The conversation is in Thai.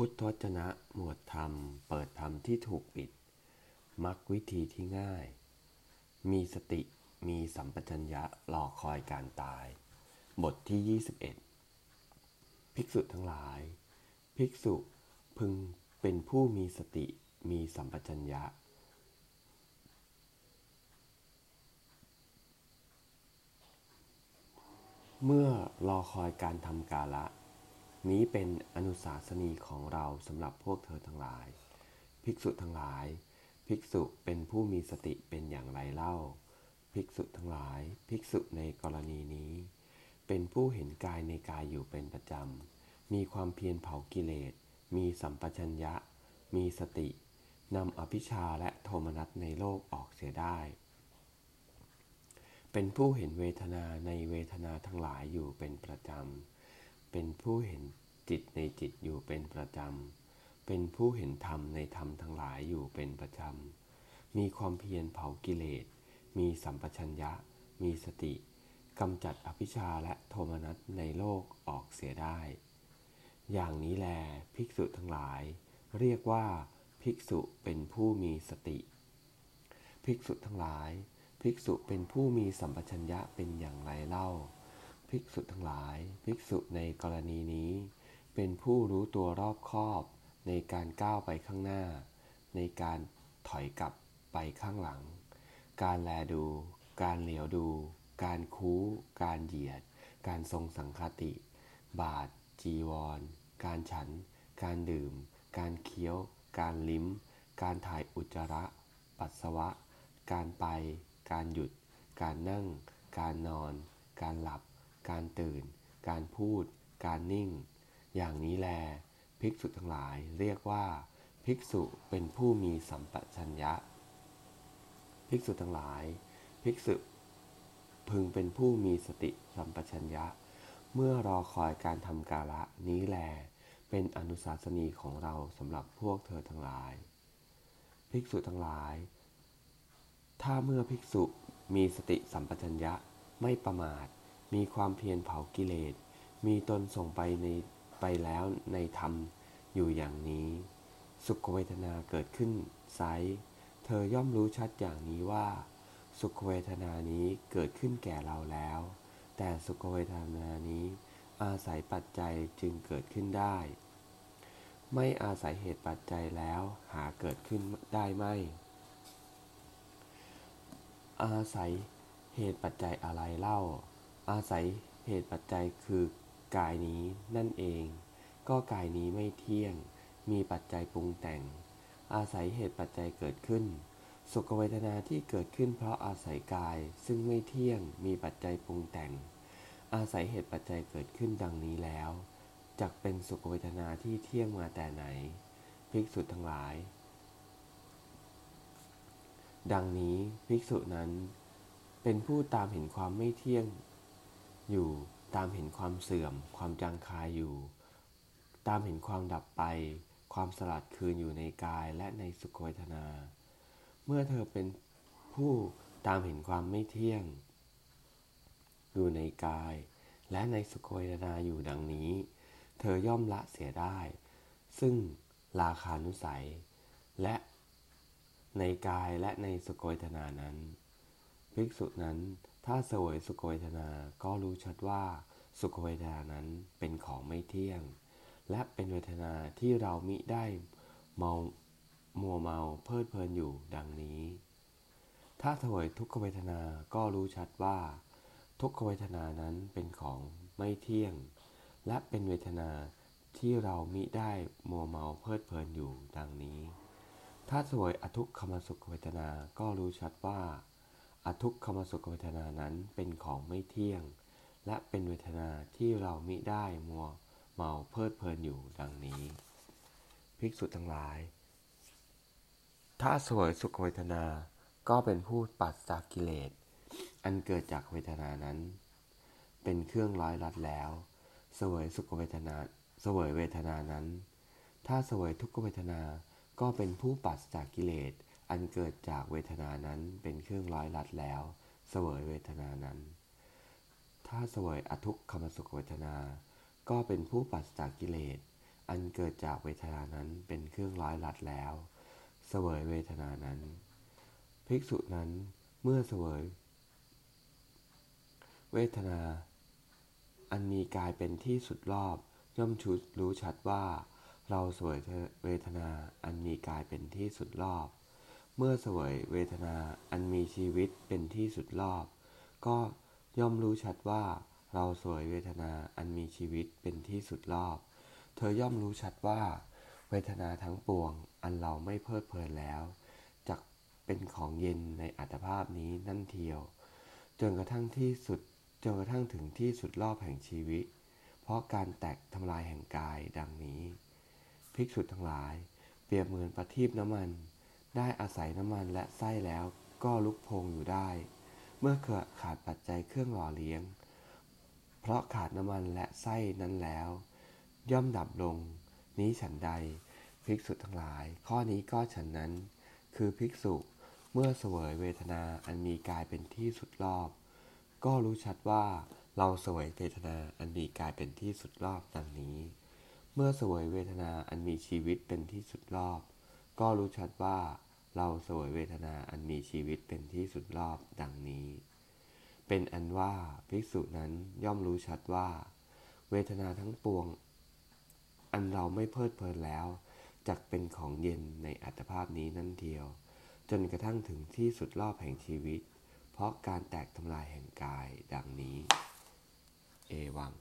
พุทธวจนะหมวดธรรม เปิดธรรมที่ถูกปิด มักวิธีที่ง่าย มีสติมีสัมปชัญญะรอคอยการตาย บทที่ 21 ภิกษุทั้งหลาย ภิกษุพึงเป็นผู้มีสติมีสัมปชัญญะ เมื่อรอคอยการทำกาละ นี้เป็นอนุสาสนีของเราสำหรับพวกเธอทั้งหลาย ภิกษุทั้งหลาย ภิกษุเป็นผู้มีสติเป็นอย่างไรเล่า ภิกษุทั้งหลาย ภิกษุในกรณีนี้ เป็นผู้เห็นกายในกายอยู่เป็นประจำ มีความเพียรเผากิเลส มีสัมปชัญญะ มีสตินำอภิชาและโทมนัสในโลกออกเสียได้ เป็นผู้เห็นเวทนาในเวทนาทั้งหลายอยู่เป็นประจำ เป็นผู้เห็นจิตในจิตอยู่เป็นประจำ เป็นผู้เห็นธรรมในธรรมทั้งหลายอยู่เป็นประจำ มีความเพียรเผากิเลส มีสัมปชัญญะ มีสติกำจัดอภิชาและโทมนัสในโลกออกเสียได้ อย่างนี้แลภิกษุทั้งหลาย เรียกว่าภิกษุเป็นผู้มีสติ ภิกษุทั้งหลาย ภิกษุเป็นผู้มีสัมปชัญญะเป็นอย่างไรเล่า ภิกษุทั้งหลาย ภิกษุในกรณีนี้ เป็นผู้รู้ตัวรอบคอบ ในการก้าวไปข้างหน้า ในการถอยกลับไปข้างหลัง การแลดู การเหลียวดู การคู้ การเหยียด การทรงสังคติ บาท จีวร การฉัน การดื่ม การเคี้ยว การลิ้ม การถ่ายอุจจาระ ปัสสาวะ การไป การหยุด การนั่ง การนอน การหลับ การตื่น การพูด การนิ่ง อย่างนี้แล ภิกษุทั้งหลายเรียกว่า ภิกษุเป็นผู้มีสัมปชัญญะ ภิกษุทั้งหลาย ภิกษุ พึงเป็นผู้มีสติสัมปชัญญะ เมื่อรอคอยการทำกาละนี้แล เป็นอนุสาสนีของเราสำหรับพวกเธอทั้งหลาย ภิกษุทั้งหลาย ถ้าเมื่อภิกษุมีสติสัมปชัญญะไม่ประมาท มีความเพียรเผากิเลส มีตนส่งไปในไปแล้วในธรรมอยู่อย่างนี้ สุขเวทนาเกิดขึ้นไซเธอย่อมรู้ชัดอย่างนี้ว่า สุขเวทนานี้เกิดขึ้นแก่เราแล้ว แต่สุขเวทนานี้ อาศัยปัจจัยจึงเกิดขึ้นได้ ไม่อาศัยเหตุปัจจัยแล้วหาเกิดขึ้นได้ไม่ อาศัยเหตุปัจจัยอะไรเล่า อาศัยเหตุปัจจัยคือกายนี้นั่นเอง ก็กายนี้ไม่เที่ยง มีปัจจัยปรุงแต่ง อาศัยเหตุปัจจัยเกิดขึ้น สุขเวทนาที่เกิดขึ้นเพราะอาศัยกาย ซึ่งไม่เที่ยง มีปัจจัยปรุงแต่ง อาศัยเหตุปัจจัยเกิดขึ้นดังนี้แล้วจักเป็นสุขเวทนาที่เที่ยงมาแต่ไหน ภิกษุทั้งหลาย ดังนี้ภิกษุนั้นเป็นผู้ตามเห็นความไม่เที่ยง อยู่ตามเห็นความเสื่อม ความจางคายอยู่ ตามเห็นความดับไป ความสลัดคืนอยู่ในกายและในสุขเวทนา เมื่อเธอเป็นผู้ตามเห็นความไม่เที่ยง อยู่ในกาย และในสุขเวทนาอยู่ดังนี้ เธอย่อมละเสียได้ ซึ่งราคานุสัย และในกายและในสุขเวทนานั้น ภิกษุนั้น ถ้าเสวยสุขเวทนา ก็รู้ชัดว่าสุขเวทนานั้นเป็นของไม่เที่ยง และเป็นเวทนาที่เรามิได้เมามัวเมาเพลิดเพลินอยู่ดังนี้ ถ้าเสวยทุกขเวทนา ก็รู้ชัดว่า ทุกขเวทนานั้นเป็นของไม่เที่ยง และเป็นเวทนาที่เรามิได้มัวเมาเพลิดเพลินอยู่ดังนี้ ถ้าสวยอทุกขมสุขเวทนา ก็รู้ชัดว่า อทุกขมสุขเวทนานั้นเป็นของไม่เที่ยง และเป็นเวทนาที่เรามิได้มัวเมาเพลิดเพลินอยู่ดังนี้ ภิกษุทั้งหลาย ถ้าสวยสุขเวทนาก็เป็นผู้ปัสจากกิเลส อันเกิดจากเวทนานั้น เป็นเครื่องร้อยรัดแล้วสวยสุขเวทนาสวยเวทนานั้น ถ้าสวยทุกขเวทนาก็เป็นผู้ปัสจากกิเลส อันเกิดจากเวทนานั้นเป็นเครื่องร้อยลัดแล้ว เสวยเวทนานั้น ถ้าเสวยอทุกขมสุขเวทนา ก็เป็นผู้ปัสจากกิเลส อันเกิดจากเวทนานั้นเป็นเครื่องร้อยลัดแล้ว เสวยเวทนานั้น ภิกษุนั้นเมื่อเสวย เวทนา อันมีกายเป็นที่สุดรอบย่อมชุดรู้ชัดว่า เราเสวยเวทนาอันมีกายเป็นที่สุดรอบ เมื่อเสวยเวทนาอันมีชีวิตเป็นที่สุดรอบ ก็ย่อมรู้ชัดว่า เราสวยเวทนาอันมีชีวิตเป็นที่สุดรอบ เธอย่อมรู้ชัดว่า เวทนาทั้งปวงอันเราไม่เพลิดเพลินแล้วจักเป็นของเย็นในอัตภาพนี้นั่นเทียว จนกระทั่งที่สุดจนกระทั่งถึงที่สุดรอบแห่งชีวิต เพราะการแตกทำลายแห่งกายดังนี้ ภิกษุทั้งหลาย เปรียบเหมือนประทีปน้ำมัน ได้อาศัยน้ำมันและไส้แล้วก็ลุกโพงอยู่ได้ เมื่อเกิดขาดปัจจัยเครื่องหล่อเลี้ยง เพราะขาดน้ำมันและไส้นั้นแล้ว ย่อมดับลง นี้ฉันใด ภิกษุทั้งหลาย ข้อนี้ก็ฉันนั้น คือภิกษุเมื่อเสวยเวทนาอันมีกายเป็นที่สุดรอบ ก็รู้ชัดว่าเราเสวยเวทนาอันมีกายเป็นที่สุดรอบดังนี้ เมื่อเสวยเวทนาอันมีชีวิตเป็นที่สุดรอบ ก็รู้ชัดว่า เราสวยเวทนาอันมีชีวิตเป็นที่สุดรอบดังนี้ เป็นอันว่าภิกษุนั้นย่อมรู้ชัดว่า เวทนาทั้งปวง อันเราไม่เพลิดเพลินแล้วจักเป็นของเย็นในอัตภาพนี้นั่นเดียว จนกระทั่งถึงที่สุดรอบแห่งชีวิต เพราะการแตกทำลายแห่งกายดังนี้ เอวัง